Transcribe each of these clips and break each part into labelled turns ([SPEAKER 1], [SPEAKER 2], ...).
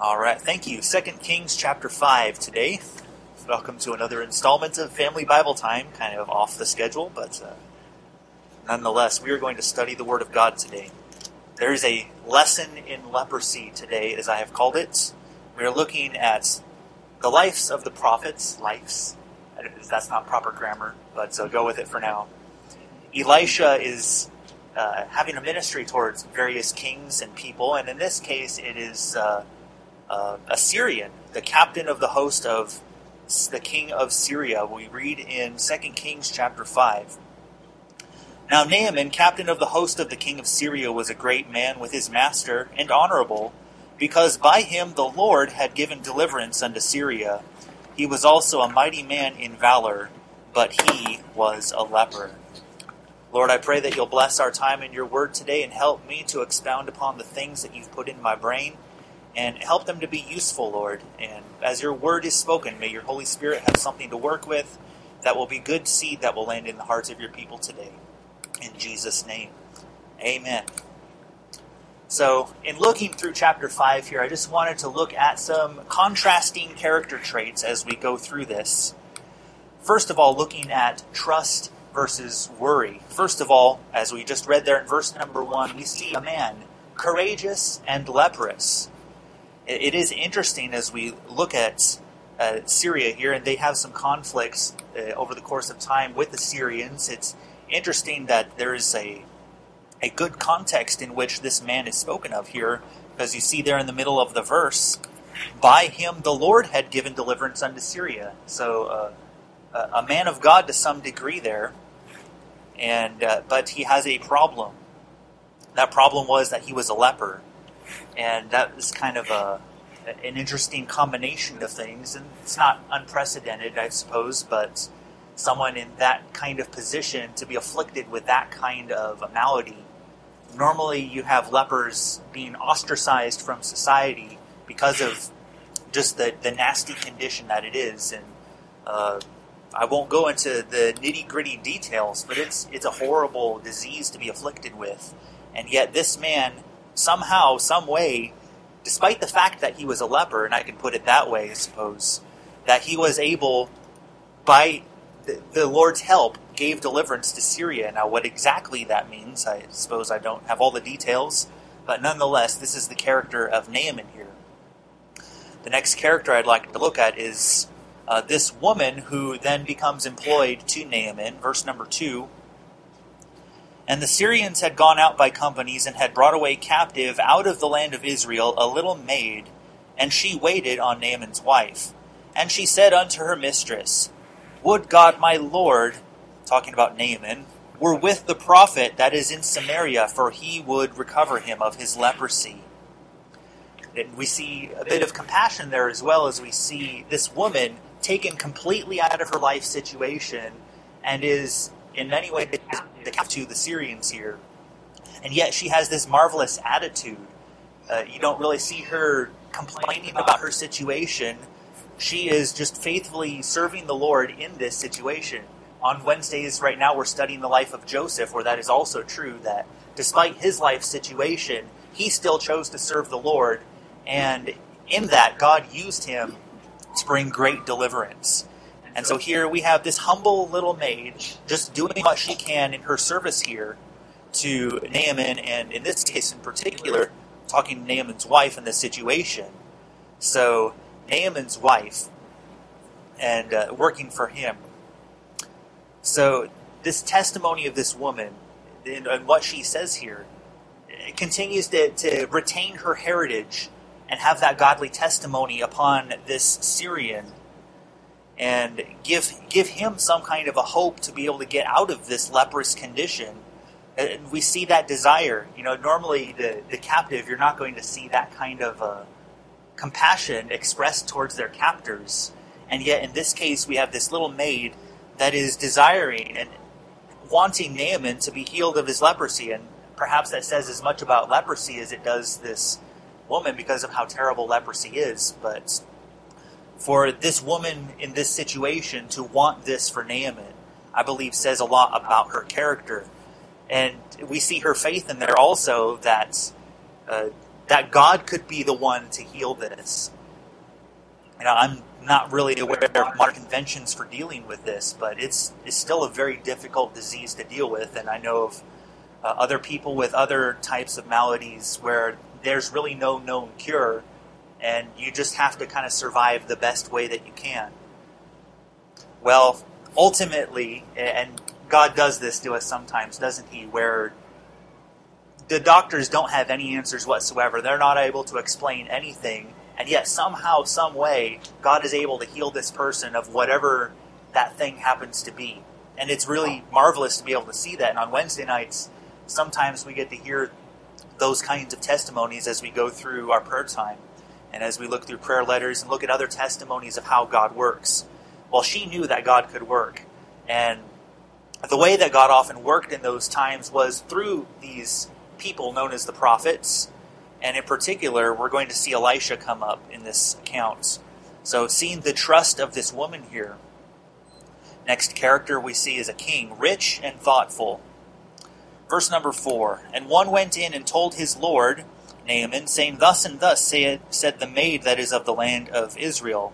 [SPEAKER 1] All right, thank you. Second Kings chapter 5 today. Welcome to another installment of Family Bible Time, kind of off the schedule, but uh, nonetheless, we are going to study the Word of God today. There is a lesson in leprosy today, as I have called it. We are looking at the lives of the prophets, lives. That's not proper grammar, but so go with it for now. Elisha is uh, having a ministry towards various kings and people, and in this case, it is uh, Um, a Syrian, the captain of the host of the king of Syria. We read in 2 Kings chapter 5. Now Naaman, captain of the host of the king of Syria, was a great man with his master and honorable, because by him the Lord had given deliverance unto Syria. He was also a mighty man in valor, but he was a leper. Lord, I pray that you'll bless our time in your word today and help me to expound upon the things that you've put in my brain and help them to be useful, Lord. And as your word is spoken, may your Holy Spirit have something to work with that will be good seed that will land in the hearts of your people today. In Jesus' name, amen. So, in looking through chapter 5 here, I just wanted to look at some contrasting character traits as we go through this. First of all, looking at trust versus worry. First of all, as we just read there in verse number 1, we see a man courageous and leprous. It is interesting as we look at uh, Syria here, and they have some conflicts uh, over the course of time with the Syrians. It's interesting that there is a a good context in which this man is spoken of here, because you see there in the middle of the verse, by him the Lord had given deliverance unto Syria. So, uh, a man of God to some degree there, and uh, but he has a problem. That problem was that he was a leper, and that was kind of a an interesting combination of things, and it's not unprecedented, I suppose, but someone in that kind of position to be afflicted with that kind of a malady. Normally, you have lepers being ostracized from society because of just the, the nasty condition that it is. And uh, I won't go into the nitty gritty details, but it's, it's a horrible disease to be afflicted with. And yet, this man, somehow, some way, despite the fact that he was a leper, and I can put it that way, I suppose, that he was able, by the, the Lord's help, gave deliverance to Syria. Now, what exactly that means, I suppose I don't have all the details, but nonetheless, this is the character of Naaman here. The next character I'd like to look at is uh, this woman who then becomes employed to Naaman, verse number 2. And the Syrians had gone out by companies and had brought away captive out of the land of Israel a little maid, and she waited on Naaman's wife. And she said unto her mistress, Would God my Lord, talking about Naaman, were with the prophet that is in Samaria, for he would recover him of his leprosy. And we see a bit of compassion there as well as we see this woman taken completely out of her life situation and is in many ways the to the Syrians here, and yet she has this marvelous attitude. Uh, you don't really see her complaining about her situation. She is just faithfully serving the Lord in this situation. On Wednesdays, right now, we're studying the life of Joseph, where that is also true that despite his life situation, he still chose to serve the Lord, and in that, God used him to bring great deliverance. And so here we have this humble little maid just doing what she can in her service here to Naaman, and in this case in particular, talking to Naaman's wife in this situation. So, Naaman's wife and uh, working for him. So, this testimony of this woman and, and what she says here continues to, to retain her heritage and have that godly testimony upon this Syrian and give give him some kind of a hope to be able to get out of this leprous condition. And we see that desire. You know, normally the, the captive, you're not going to see that kind of uh, compassion expressed towards their captors. And yet, in this case, we have this little maid that is desiring and wanting Naaman to be healed of his leprosy. And perhaps that says as much about leprosy as it does this woman because of how terrible leprosy is. But for this woman in this situation to want this for Naaman, I believe says a lot about her character. And we see her faith in there also that uh, that God could be the one to heal this. You know, I'm not really aware of modern conventions for dealing with this, but it's it's still a very difficult disease to deal with, and I know of uh, other people with other types of maladies where there's really no known cure, and you just have to kind of survive the best way that you can. Well, ultimately, and God does this to us sometimes, doesn't He? Where the doctors don't have any answers whatsoever. They're not able to explain anything. And yet, somehow, some way, God is able to heal this person of whatever that thing happens to be. And it's really marvelous to be able to see that. And on Wednesday nights, sometimes we get to hear those kinds of testimonies as we go through our prayer time and as we look through prayer letters and look at other testimonies of how God works. Well, she knew that God could work. And the way that God often worked in those times was through these people known as the prophets. And in particular, we're going to see Elisha come up in this account. So, seeing the trust of this woman here. Next character we see is a king, rich and thoughtful. Verse number 4 And one went in and told his lord, Naaman, saying, Thus and thus said, said the maid that is of the land of Israel.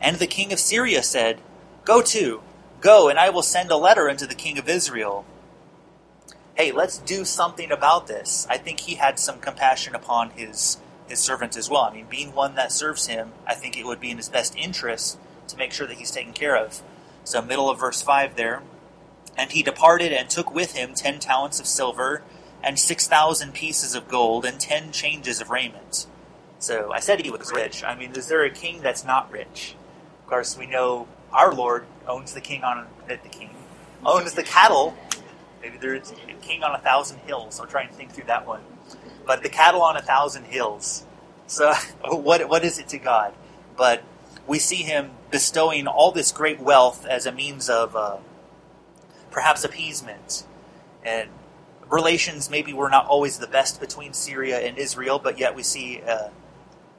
[SPEAKER 1] And the king of Syria said, Go to, go, and I will send a letter unto the king of Israel hey, let's do something about this. I think he had some compassion upon his his servant as well. I mean, being one that serves him, I think it would be in his best interest to make sure that he's taken care of. So, middle of verse 5 there. And he departed and took with him ten talents of silver, and six thousand pieces of gold, and ten changes of raiment. So, I said he was rich. I mean, is there a king that's not rich? Of course, we know our Lord owns the king on the king owns the cattle Maybe there's a king on a thousand hills. I'll try and think through that one. But the cattle on a thousand hills. So, what what is it to God? But we see him bestowing all this great wealth as a means of uh, perhaps appeasement and relations. Maybe were not always the best between Syria and Israel, but yet we see. Uh,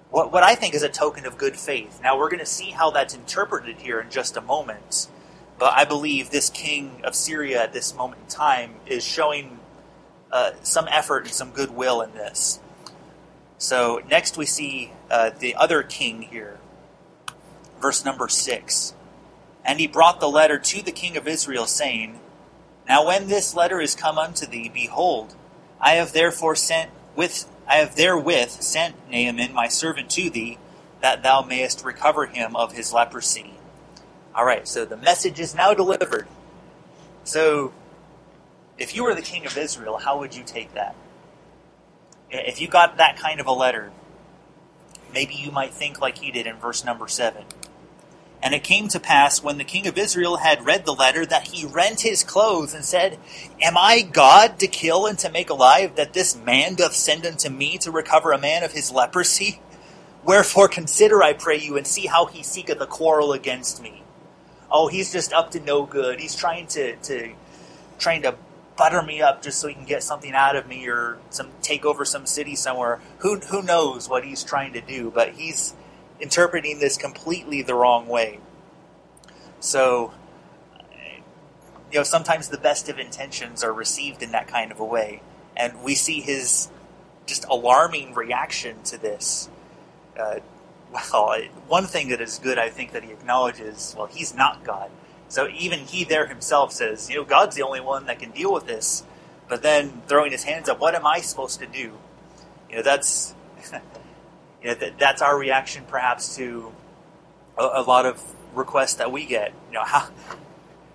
[SPEAKER 1] what, what I think is a token of good faith. Now, we're going to see how that's interpreted here in just a moment. But I believe this king of Syria at this moment in time is showing uh, some effort and some goodwill in this. So next we see uh, the other king here, verse number six. And he brought the letter to the king of Israel, saying, Now when this letter is come unto thee, behold, I have therefore sent with I have therewith sent Naaman my servant to thee, that thou mayest recover him of his leprosy. All right, so the message is now delivered. So, if you were the king of Israel, how would you take that? If you got that kind of a letter, maybe you might think like he did in verse number 7. And it came to pass when the king of Israel had read the letter that he rent his clothes and said, Am I God to kill and to make alive that this man doth send unto me to recover a man of his leprosy? Wherefore consider, I pray you, and see how he seeketh a quarrel against me oh, he's just up to no good. He's trying to, to trying to butter me up just so he can get something out of me or some take over some city somewhere. Who who knows what he's trying to do? But he's interpreting this completely the wrong way. So, you know, sometimes the best of intentions are received in that kind of a way, and we see his just alarming reaction to this. Uh, well, one thing that is good, I think, that he acknowledges, well, he's not God. So even he there himself says, you know, God's the only one that can deal with this. But then throwing his hands up, what am I supposed to do? You know, that's you know that, that's our reaction, perhaps, to a, a, lot of requests that we get. You know, how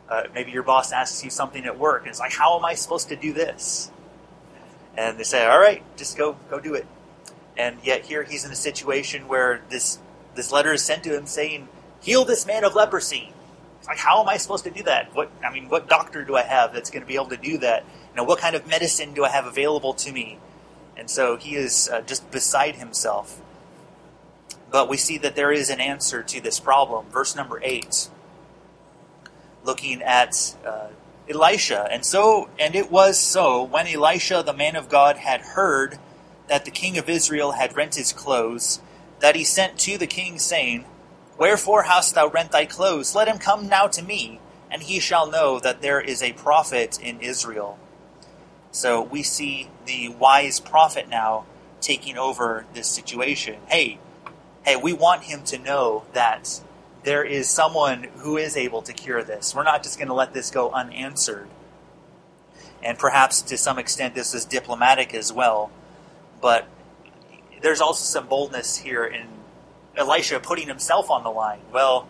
[SPEAKER 1] uh, maybe your boss asks you something at work, and it's like, how am I supposed to do this? And they say, all right, just go go do it. And yet here he's in a situation where this this letter is sent to him saying, "Heal this man of leprosy." It's like, how am I supposed to do that? What I mean, what doctor do I have that's going to be able to do that? You know, what kind of medicine do I have available to me? And so he is uh, just beside himself. But we see that there is an answer to this problem. Verse number eight, looking at uh, Elisha, and so and it was so when Elisha, the man of God, had heard that the king of Israel had rent his clothes, that he sent to the king, saying, Wherefore hast thou rent thy clothes? Let him come now to me, and he shall know that there is a prophet in Israel. So we see the wise prophet now taking over this situation. Hey, hey, we want him to know that there is someone who is able to cure this. We're not just going to let this go unanswered. And perhaps to some extent this is diplomatic as well. But there's also some boldness here in Elisha putting himself on the line. Well,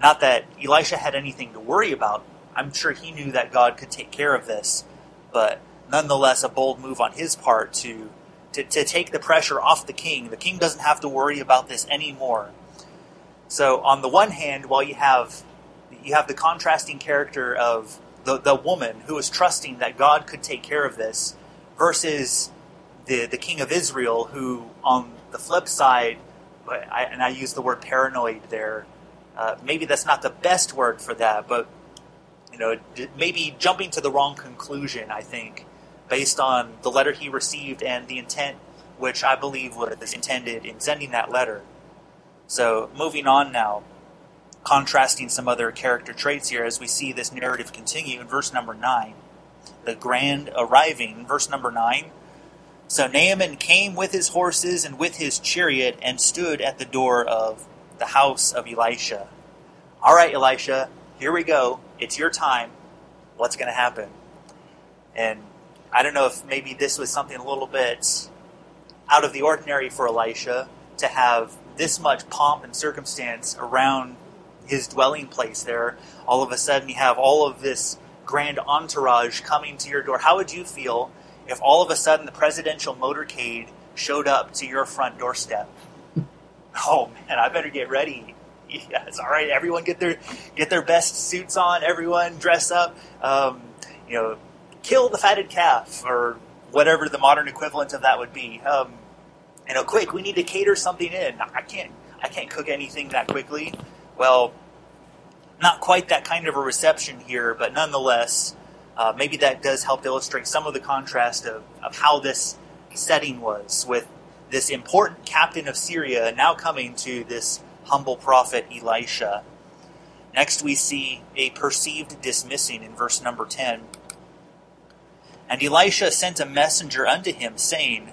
[SPEAKER 1] not that Elisha had anything to worry about. I'm sure he knew that God could take care of this, but nonetheless, a bold move on his part to, to, to take the pressure off the king. The king doesn't have to worry about this anymore. So, on the one hand, while you have you have the contrasting character of the, the woman who is trusting that God could take care of this, versus the the king of Israel, who on the flip side, I, and I use the word paranoid there. Uh, maybe that's not the best word for that, but you know, maybe jumping to the wrong conclusion. I think based on the letter he received and the intent which I believe was intended in sending that letter. So, moving on now, contrasting some other character traits here as we see this narrative continue in verse number 9. The grand arriving, verse number 9. So Naaman came with his horses and with his chariot and stood at the door of the house of Elisha. All right, Elisha, here we go. It's your time. What's going to happen? And I don't know if maybe this was something a little bit out of the ordinary for Elisha to have this much pomp and circumstance around his dwelling place there. All of a sudden, you have all of this grand entourage coming to your door. How would you feel if all of a sudden the presidential motorcade showed up to your front doorstep? Oh man, I better get ready. Yes, all right. Everyone get their get their best suits on. Everyone dress up. Um, you know, kill the fatted calf or whatever the modern equivalent of that would be. Um, you know, quick, we need to cater something in. I can't, I can't cook anything that quickly. Well, not quite that kind of a reception here, but nonetheless, uh, maybe that does help illustrate some of the contrast of, of how this setting was with this important captain of Syria now coming to this humble prophet Elisha. Next, we see a perceived dismissing in verse number 10. And Elisha sent a messenger unto him, saying,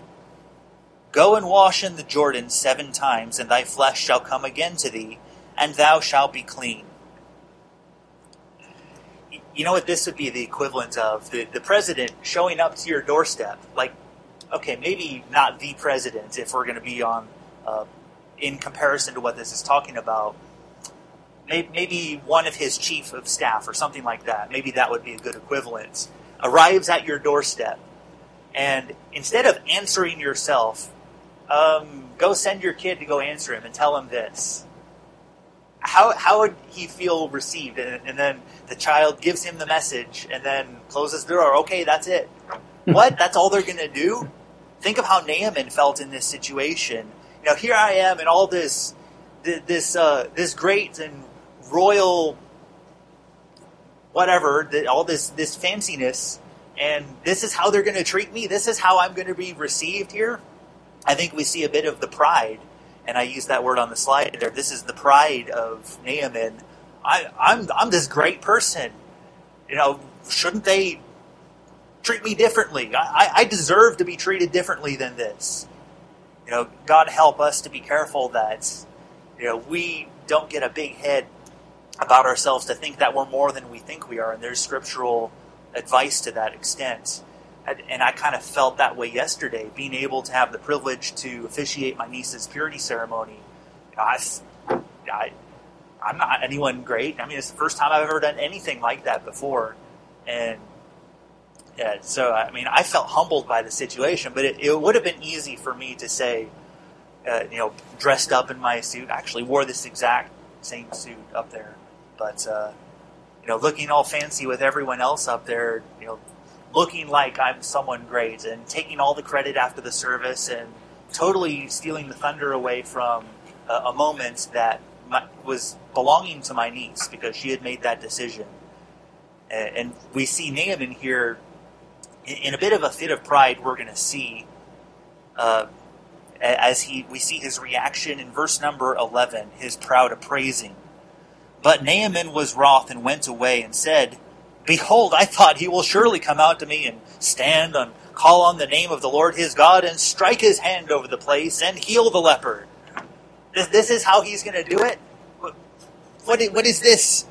[SPEAKER 1] Go and wash in the Jordan seven times, and thy flesh shall come again to thee, and thou shalt be clean. You know what this would be the equivalent of? The, the president showing up to your doorstep. Like, okay, maybe not the president if we're going to be on, uh, in comparison to what this is talking about. Maybe one of his chief of staff or something like that. Maybe that would be a good equivalent arrives at your doorstep, and instead of answering yourself, um, go send your kid to go answer him and tell him this. How, how would he feel received? And, and then the child gives him the message and then closes the door. Okay, that's it. what? That's all they're going to do? Think of how Naaman felt in this situation. You know, here I am in all this, this, uh, this great and royal whatever, the, all this this fanciness, and this is how they're going to treat me. This is how I'm going to be received here. I think we see a bit of the pride, and I use that word on the slide there. This is the pride of Naaman. I, I'm I'm this great person. You know, shouldn't they treat me differently? I, I deserve to be treated differently than this. You know, God help us to be careful that you know we don't get a big head about ourselves to think that we're more than we think we are, and there's scriptural advice to that extent. And I kind of felt that way yesterday, being able to have the privilege to officiate my niece's purity ceremony. I, I, I'm not anyone great. I mean, it's the first time I've ever done anything like that before, and yeah, so I mean, I felt humbled by the situation. But it, it would have been easy for me to say, uh, you know, dressed up in my suit. Actually wore this exact same suit up there but uh, you know, looking all fancy with everyone else up there, you know, looking like I'm someone great and taking all the credit after the service and totally stealing the thunder away from uh, a moment that my, was belonging to my niece because she had made that decision. And, and we see Naaman here in, in, a bit of a fit of pride. We're going to see. Uh, as he, we see his reaction in verse number 11, his proud appraising. But Naaman was wroth and went away and said, Behold, I thought he will surely come out to me and stand and call on the name of the Lord his God and strike his hand over the place and heal the leper. This, this is how he's going to do it? What, what is this?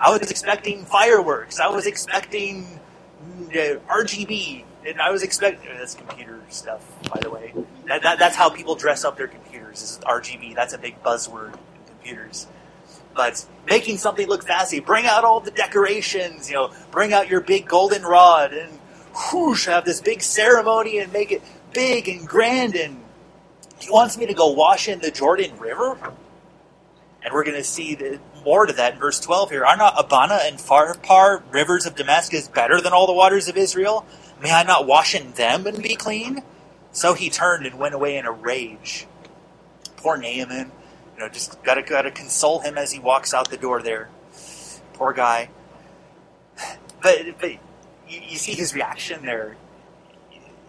[SPEAKER 1] I was expecting fireworks. I was expecting uh, RGB. And I was expecting that's computer stuff, by the way. That, that, that's how people dress up their computers. Is RGB. That's a big buzzword in computers. But making something look fancy, bring out all the decorations. You know, bring out your big golden rod and whoosh, have this big ceremony and make it big and grand. And he wants me to go wash in the Jordan River. And we're going to see the, more to that in verse 12 here. Are not Abana and Pharpar, rivers of Damascus, better than all the waters of Israel? May I not wash in them and be clean? So he turned and went away in a rage. Poor Naaman. You know, just gotta gotta console him as he walks out the door there. Poor guy. But but you, you see his reaction there.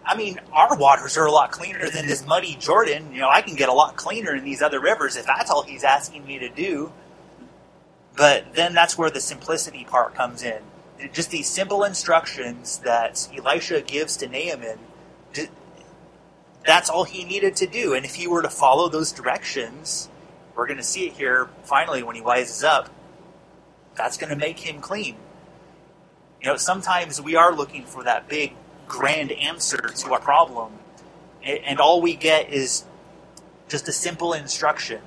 [SPEAKER 1] I mean, our waters are a lot cleaner than this muddy Jordan. You know, I can get a lot cleaner in these other rivers if that's all he's asking me to do. But then that's where the simplicity part comes in. Just these simple instructions that Elisha gives to Naaman, that's all he needed to do. And if he were to follow those directions, we're going to see it here finally when he rises up, that's going to make him clean. You know, sometimes we are looking for that big, grand answer to our problem, and all we get is just a simple instruction.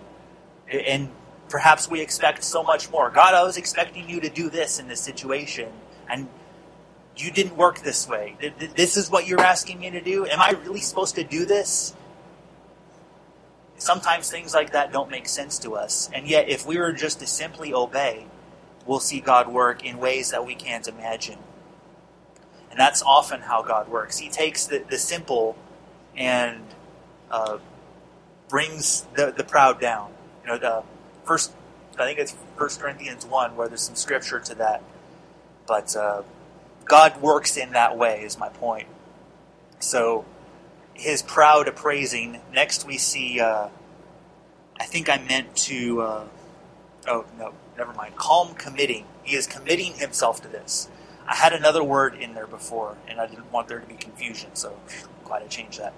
[SPEAKER 1] And perhaps we expect so much more. God, I was expecting you to do this in this situation, and you didn't work this way. This is what you're asking me to do. Am I really supposed to do this? Sometimes things like that don't make sense to us. And yet, if we were just to simply obey, we'll see God work in ways that we can't imagine. And that's often how God works. He takes the, the simple and uh, brings the, the proud down. You know, the first, I think it's First Corinthians 1 where there's some scripture to that. But uh, God works in that way, is my point. So, his proud appraising. Next, we see, uh, I think I meant to, uh, oh, no, never mind. Calm committing. He is committing himself to this. I had another word in there before, and I didn't want there to be confusion, so I'm glad I changed that.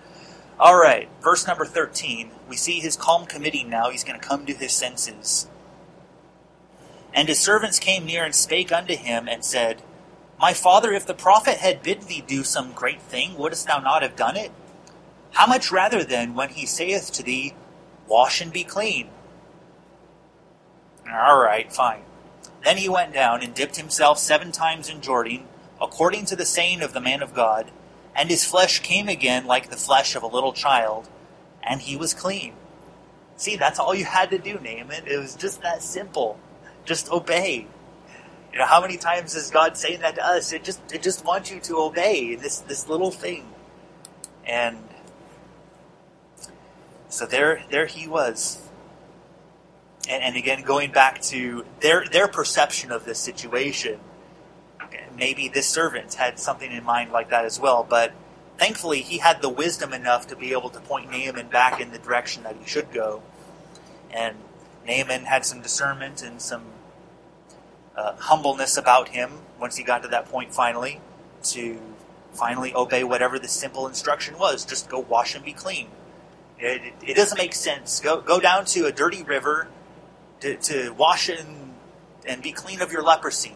[SPEAKER 1] All right, verse number 13. We see his calm committing now. He's going to come to his senses. And his servants came near and spake unto him and said, My father, if the prophet had bid thee do some great thing, wouldst thou not have done it? How much rather then, when he saith to thee, Wash and be clean? All right, fine. Then he went down and dipped himself seven times in Jordan, according to the saying of the man of God, and his flesh came again like the flesh of a little child, and he was clean. See, that's all you had to do, Naaman. It was just that simple. Just obey. You know, how many times is God saying that to us? It just it just wants you to obey this this little thing. And so there there he was and, and again, going back to their their perception of this situation, maybe this servant had something in mind like that as well. But thankfully, he had the wisdom enough to be able to point Naaman back in the direction that he should go. And Naaman had some discernment and some uh, humbleness about him once he got to that point finally to finally obey whatever the simple instruction was just go wash and be clean. It, it, doesn't make sense. Go, go down to a dirty river to, to wash it and, and be clean of your leprosy.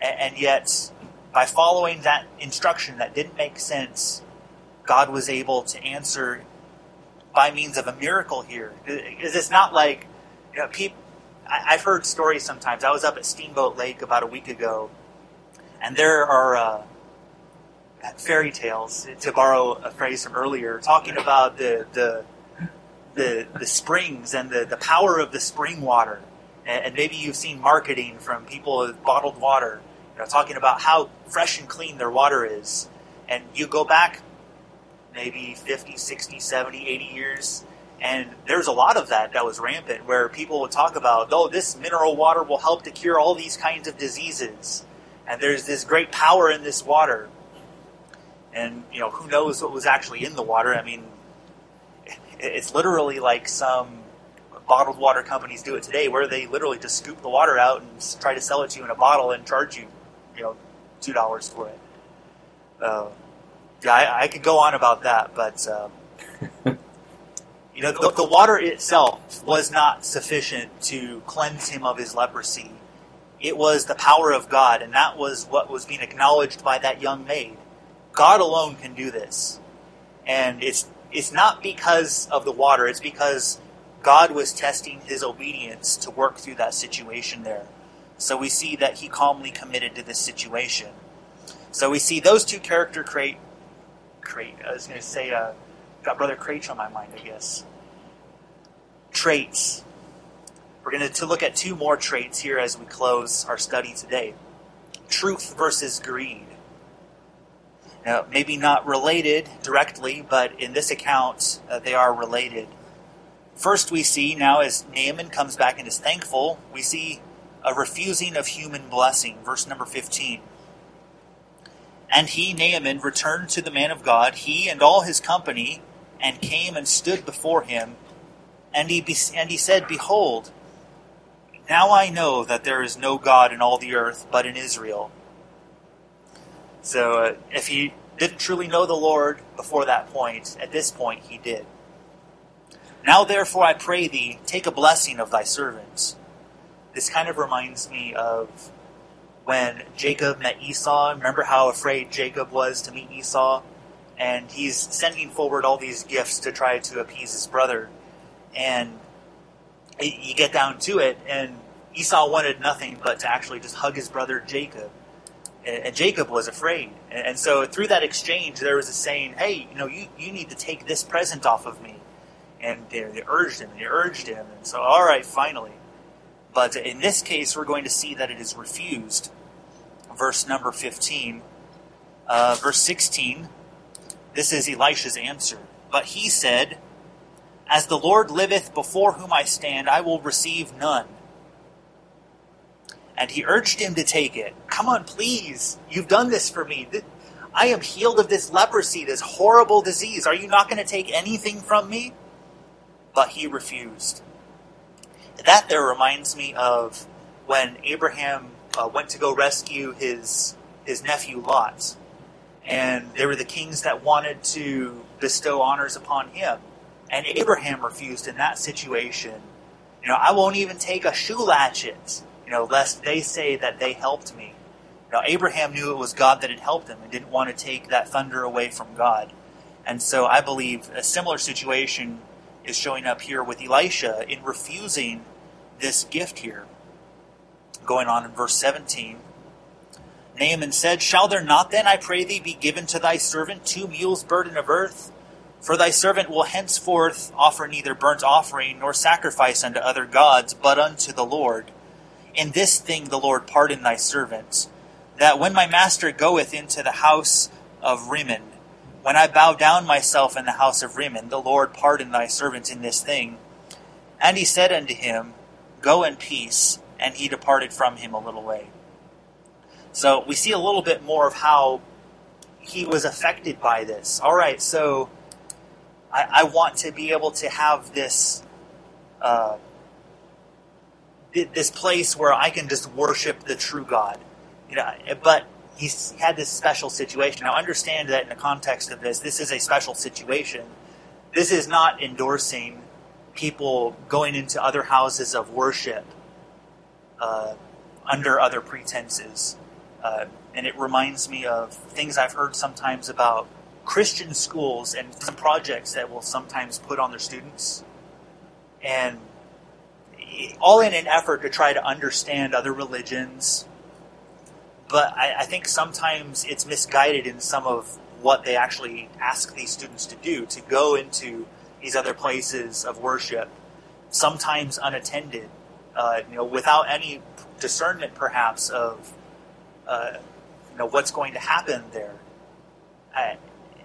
[SPEAKER 1] And, and yet, by following that instruction that didn't make sense, God was able to answer by means of a miracle here. It's not like, you know, people, I've heard stories sometimes. I was up at Steamboat Lake about a week ago, and there are uh, fairy tales, to borrow a phrase from earlier, talking about the, the the, the springs and the, the power of the spring water. And, and maybe you've seen marketing from people with bottled water, you know, talking about how fresh and clean their water is. And you go back maybe 50, 60, 70, 80 years, and there's a lot of that that was rampant where people would talk about, oh, this mineral water will help to cure all these kinds of diseases. And there's this great power in this water. And, you know, who knows what was actually in the water? I mean, it's literally like some bottled water companies do it today, where they literally just scoop the water out and try to sell it to you in a bottle and charge you, you know, two dollars for it. Uh, Yeah, I, I could go on about that, but um, you know, the, the water itself was not sufficient to cleanse him of his leprosy. It was the power of God, and that was what was being acknowledged by that young maid. God alone can do this, and it's it's not because of the water; it's because God was testing his obedience to work through that situation there. So we see that he calmly committed to this situation. So we see those two character crate, crate. I was going to say, uh, got Brother Craich on my mind, I guess. Traits. We're going to look at two more traits here as we close our study today. Truth versus greed. Now, maybe not related directly, but in this account, uh, they are related. First, we see now as Naaman comes back and is thankful, we see a refusing of human blessing. Verse number 15. And he, Naaman, returned to the man of God, he and all his company, and came and stood before him. And he, be- and he said, Behold, now I know that there is no God in all the earth but in Israel. So uh, if he didn't truly know the Lord before that point, at this point he did. Now therefore I pray thee, take a blessing of thy servants. This kind of reminds me of when Jacob met Esau. Remember how afraid Jacob was to meet Esau? And he's sending forward all these gifts to try to appease his brother. And you get down to it, and Esau wanted nothing but to actually just hug his brother Jacob. And, Jacob was afraid. And, so through that exchange, there was a saying, hey, you know, you, you need to take this present off of me. And they, they urged him, and they urged him. And so, all right, finally. But in this case, we're going to see that it is refused verse number 15. Uh, verse 16, this is Elisha's answer. But he said, As the Lord liveth before whom I stand, I will receive none. And he urged him to take it. Come on, please. You've done this for me. I am healed of this leprosy, this horrible disease. Are you not going to take anything from me? But he refused. That there reminds me of when Abraham uh, went to go rescue his his nephew Lot, and there were the kings that wanted to bestow honors upon him, and Abraham refused in that situation. You know, I won't even take a shoe latchet, you know, lest they say that they helped me. Now, Abraham knew it was God that had helped him and didn't want to take that thunder away from God. And so I believe a similar situation is showing up here with Elisha in refusing this gift here going on in verse 17. Naaman said, Shall there not then, I pray thee, be given to thy servant two mules' burden of earth? For thy servant will henceforth offer neither burnt offering nor sacrifice unto other gods, but unto the Lord. In this thing the Lord pardon thy servant, that when my master goeth into the house of Rimmon, when I bow down myself in the house of Rimmon, the Lord pardon thy servant in this thing. And he said unto him, Go in peace, and he departed from him a little way. So we see a little bit more of how he was affected by this. All right, so I, I want to be able to have this uh, this place where I can just worship the true God. You know, but he's had this special situation. Now, understand that in the context of this, this is a special situation. This is not endorsing people going into other houses of worship uh, under other pretenses. Uh, and it reminds me of things I've heard sometimes about Christian schools and some projects that will sometimes put on their students. And all in an effort to try to understand other religions. But I, I think sometimes it's misguided in some of what they actually ask these students to do to go into these other places of worship, sometimes unattended, uh, you know, without any discernment, perhaps, of uh, you know what's going to happen there. Uh,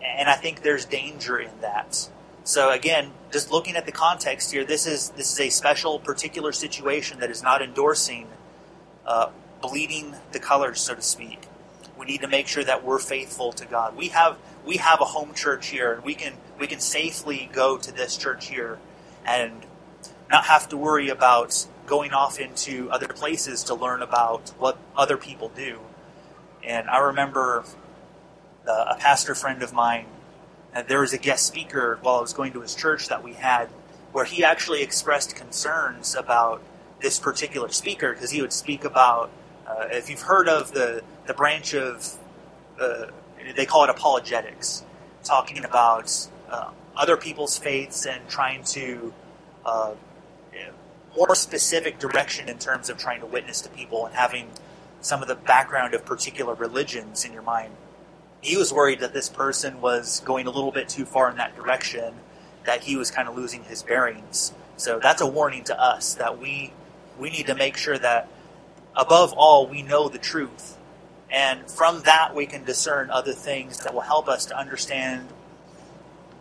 [SPEAKER 1] and I think there's danger in that. So again, just looking at the context here, this is this is a special, particular situation that is not endorsing uh, bleeding the colors, so to speak. We need to make sure that we're faithful to God. We have we have a home church here, and we can we can safely go to this church here and not have to worry about going off into other places to learn about what other people do. And I remember Uh, a pastor friend of mine, uh, there was a guest speaker while I was going to his church that we had, where he actually expressed concerns about this particular speaker because he would speak about uh, if you've heard of the the branch of uh, they call it apologetics, talking about uh, other people's faiths and trying to uh, more specific direction in terms of trying to witness to people and having some of the background of particular religions in your mind. He was worried that this person was going a little bit too far in that direction, that he was kind of losing his bearings. So that's a warning to us that we we need to make sure that above all we know the truth. And from that we can discern other things that will help us to understand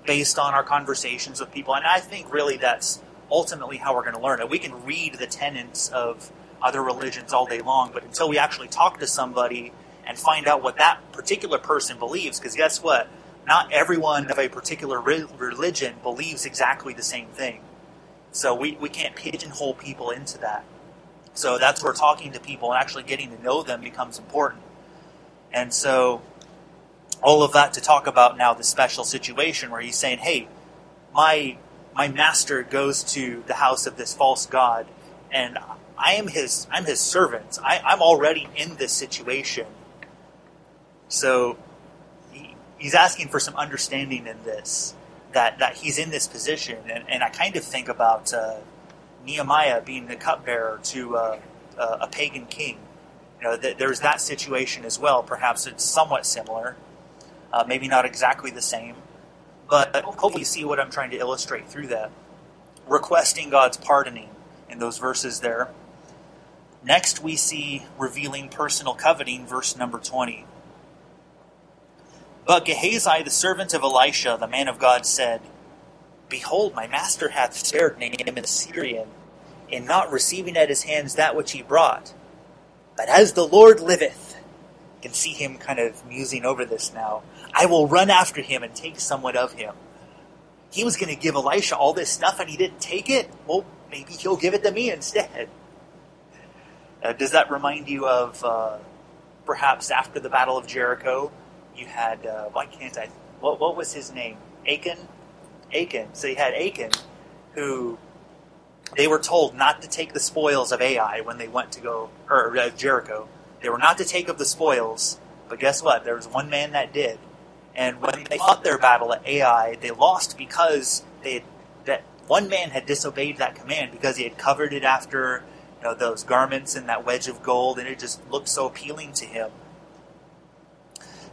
[SPEAKER 1] based on our conversations with people. And I think really that's ultimately how we're going to learn it. We can read the tenets of other religions all day long, but until we actually talk to somebody and find out what that particular person believes, because guess what? Not everyone of a particular re- religion believes exactly the same thing. So we, we can't pigeonhole people into that. So that's where talking to people and actually getting to know them becomes important. And so all of that to talk about now the special situation where he's saying, hey, my my master goes to the house of this false god, and I am his I'm his servant. I, I'm already in this situation. So he, he's asking for some understanding in this that that he's in this position, and, and I kind of think about uh, Nehemiah being the cupbearer to uh, uh, a pagan king. You know, th- there's that situation as well. Perhaps it's somewhat similar, uh, maybe not exactly the same, but hopefully you see what I'm trying to illustrate through that. Requesting God's pardoning in those verses there. Next, we see revealing personal coveting, verse number 20. But Gehazi, the servant of Elisha, the man of God, said, Behold, my master hath spared Naaman the Syrian, in not receiving at his hands that which he brought. But as the Lord liveth, you can see him kind of musing over this now. I will run after him and take somewhat of him. He was going to give Elisha all this stuff and he didn't take it. Well, maybe he'll give it to me instead. Uh, does that remind you of uh, perhaps after the Battle of Jericho? You had, uh, why can't I? What, what was his name? Achan? Achan. So you had Achan, who they were told not to take the spoils of Ai when they went to go, or uh, Jericho. They were not to take of the spoils, but guess what? There was one man that did. And when they fought their battle at Ai, they lost because they had, that one man had disobeyed that command because he had covered it after you know, those garments and that wedge of gold, and it just looked so appealing to him.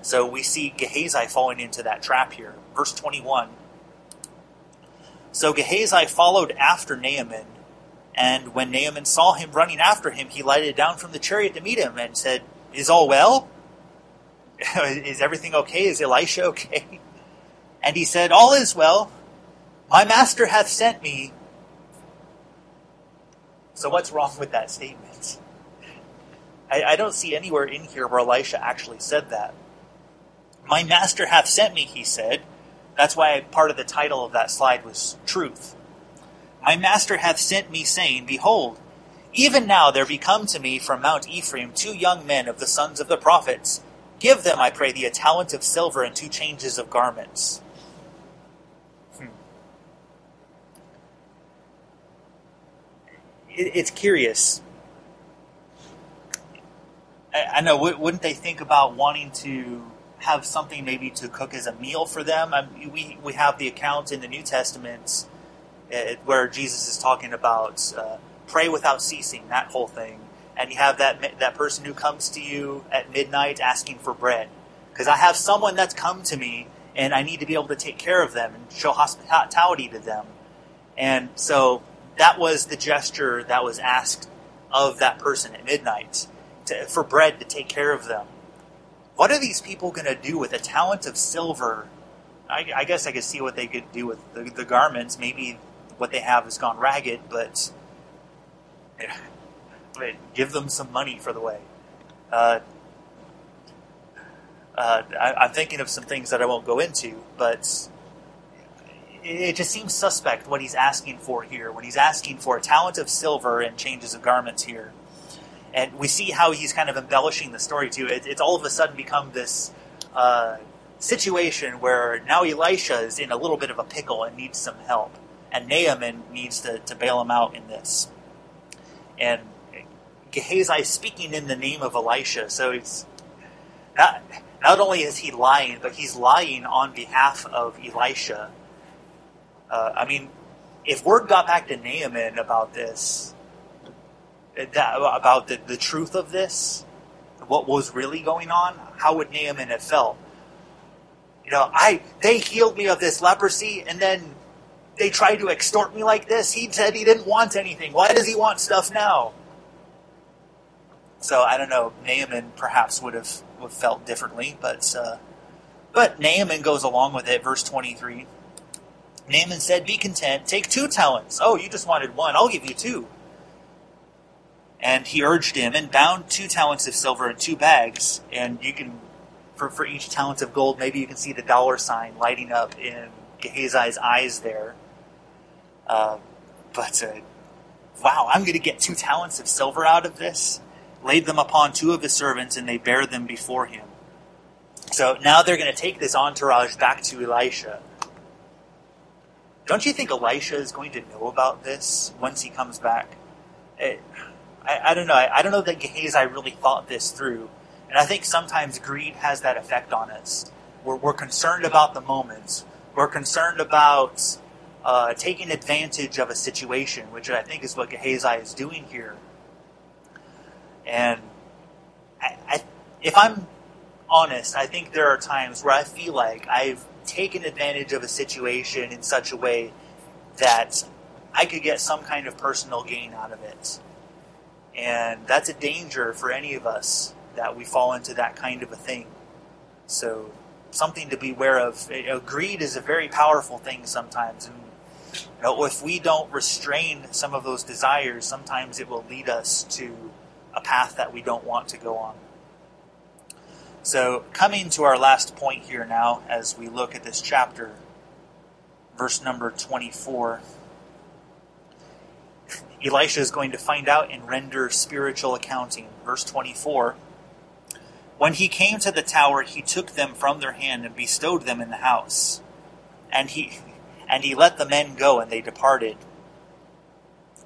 [SPEAKER 1] So we see Gehazi falling into that trap here. Verse 21. So Gehazi followed after Naaman, and when Naaman saw him running after him, he lighted down from the chariot to meet him and said, Is all well? is everything okay? Is Elisha okay? And he said, All is well. My master hath sent me. So what's wrong with that statement? I, I don't see anywhere in here where Elisha actually said that. My master hath sent me, he said. That's why part of the title of that slide was Truth. My master hath sent me, saying, Behold, even now there be come to me from Mount Ephraim two young men of the sons of the prophets Give them, I pray thee, a talent of silver and two changes of garments. Hmm. It, it's curious. I, I, know, wouldn't they think about wanting to have something maybe to cook as a meal for them? I mean, we, we have the account in the New Testament uh, where Jesus is talking about uh, pray without ceasing, that whole thing and you have that that person who comes to you at midnight asking for bread because I have someone that's come to me and I need to be able to take care of them and show hospitality to them. And so that was the gesture that was asked of that person at midnight to, for bread to take care of them. What are these people going to do with a talent of silver? I, I, guess I could see what they could do with the, the garments. Maybe what they have has gone ragged, but give them some money for the way. Uh, uh, I, am thinking of some things that I won't go into, but it just seems suspect what he's asking for here. When he's asking for a talent of silver and changes of garments here, and we see how he's kind of embellishing the story too. It, it's all of a sudden become this uh, situation where now Elisha is in a little bit of a pickle and needs some help, and Naaman needs to, to bail him out in this. And Gehazi is speaking in the name of Elisha, so it's not not only is he lying, but he's lying on behalf of Elisha. Uh, I mean, if word got back to Naaman about this, that, about the, the truth of this, what was really going on, how would Naaman have felt? You know, I they healed me of this leprosy, and then they tried to extort me like this. He said he didn't want anything. Why does he want stuff now? So I don't know. Naaman perhaps would have, would have felt differently, but uh, but Naaman goes along with it. Verse twenty three. Naaman said, "Be content. Take two talents. Oh, you just wanted one. I'll give you two. And he urged him and bound two talents of silver in two bags. And you can, for, for each talent of gold, maybe you can see the dollar sign lighting up in Gehazi's eyes there. Uh, but uh, wow, I'm going to get two talents of silver out of this. Laid them upon two of his servants, and they bare them before him. So now they're going to take this entourage back to Elisha. Don't you think Elisha is going to know about this once he comes back? It, I, I, don't know. I, I, don't know that Gehazi really thought this through. And I think sometimes greed has that effect on us. We're, we're concerned about the moments. We're concerned about uh, taking advantage of a situation, which I think is what Gehazi is doing here. And I, if I'm honest, I think there are times where I feel like I've taken advantage of a situation in such a way that I could get some kind of personal gain out of it. And that's a danger for any of us that we fall into that kind of a thing. So, something to beware of. You know, greed is a very powerful thing sometimes. And you know, if we don't restrain some of those desires, sometimes it will lead us to a path that we don't want to go on. So, coming to our last point here now, as we look at this chapter, verse number 24. Elisha is going to find out and render spiritual accounting. Verse 24 When he came to the tower, he took them from their hand and bestowed them in the house. And he, and he let the men go, and they departed.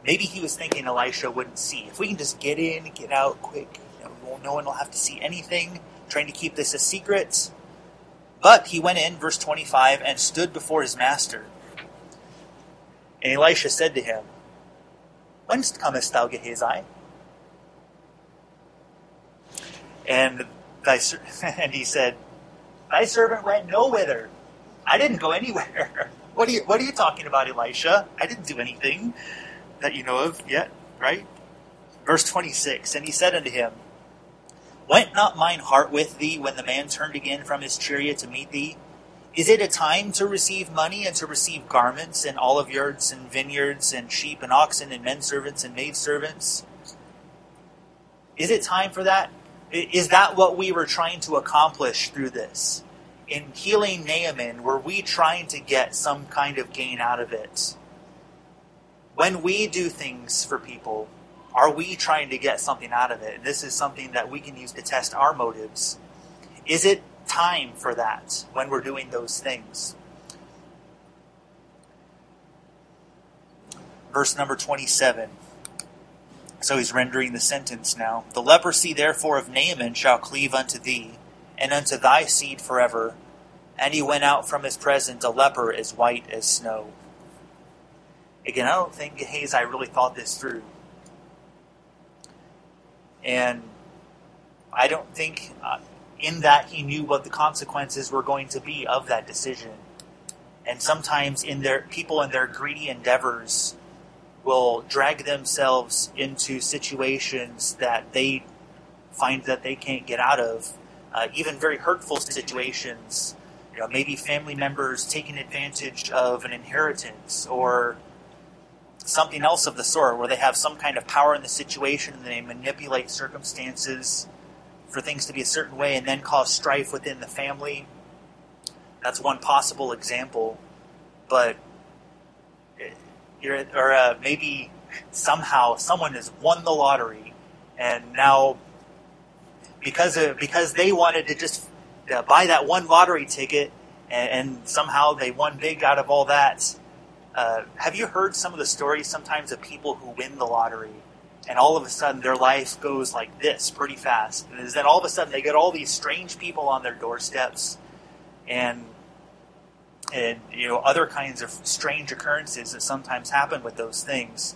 [SPEAKER 1] Maybe he was thinking Elisha wouldn't see. If we can just get in, get out quick, no one will have to see anything, trying to keep this a secret. But he went in, verse 25, and stood before his master. And Elisha said to him, Whence comest thou, Gehazi? And thy and he said, Thy servant went no whither. I didn't go anywhere. What are you what are you talking about, Elisha? I didn't do anything that you know of yet, right? Verse twenty six, and he said unto him, Went not mine heart with thee when the man turned again from his chariot to meet thee? Is it a time to receive money and to receive garments and olive yards and vineyards and sheep and oxen and men servants and maid servants? Is it time for that? Is that what we were trying to accomplish through this? In healing Naaman, were we trying to get some kind of gain out of it? When we do things for people, are we trying to get something out of it? And this is something that we can use to test our motives. Is it time for that when we're doing those things. Verse number 27. So he's rendering the sentence now. The leprosy, therefore, of Naaman shall cleave unto thee, and unto thy seed forever. And he went out from his presence a leper as white as snow. Again, I don't think Gehazi really thought this through. And I don't think, uh, in that he knew what the consequences were going to be of that decision. And sometimes in their people in their greedy endeavors will drag themselves into situations that they find that they can't get out of, uh, even very hurtful situations. You know, maybe family members taking advantage of an inheritance or something else of the sort, where they have some kind of power in the situation and they manipulate circumstances for things to be a certain way and then cause strife within the family. That's one possible example. But, you're, or uh, maybe somehow someone has won the lottery and now because of, because they wanted to just uh, buy that one lottery ticket, and, and, somehow they won big out of all that. Uh, have you heard some of the stories sometimes of people who win the lottery, and all of a sudden their life goes like this pretty fast, and then all of a sudden they get all these strange people on their doorsteps, and and you know other kinds of strange occurrences that sometimes happen with those things.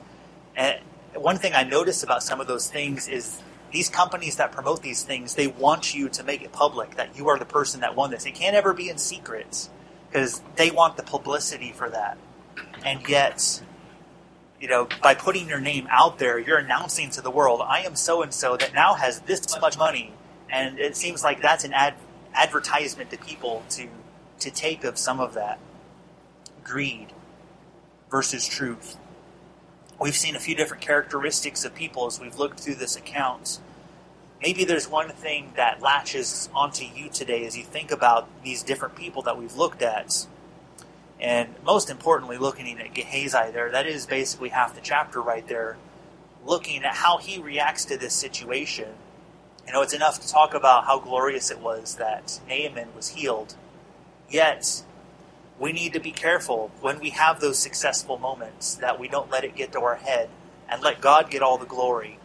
[SPEAKER 1] And one thing I notice about some of those things is these companies that promote these things, they want you to make it public that you are the person that won this. It can't ever be in secret because they want the publicity for that. And yet, you know, by putting your name out there, you're announcing to the world, I am so and so that now has this much money. And it seems like that's an ad- advertisement to people to to take of some of that greed versus truth. We've seen a few different characteristics of people as we've looked through this account. Maybe there's one thing that latches onto you today as you think about these different people that we've looked at. And most importantly, looking at Gehazi there, that is basically half the chapter right there, looking at how he reacts to this situation. You know, it's enough to talk about how glorious it was that Naaman was healed Yet, we need to be careful when we have those successful moments that we don't let it get to our head and let God get all the glory.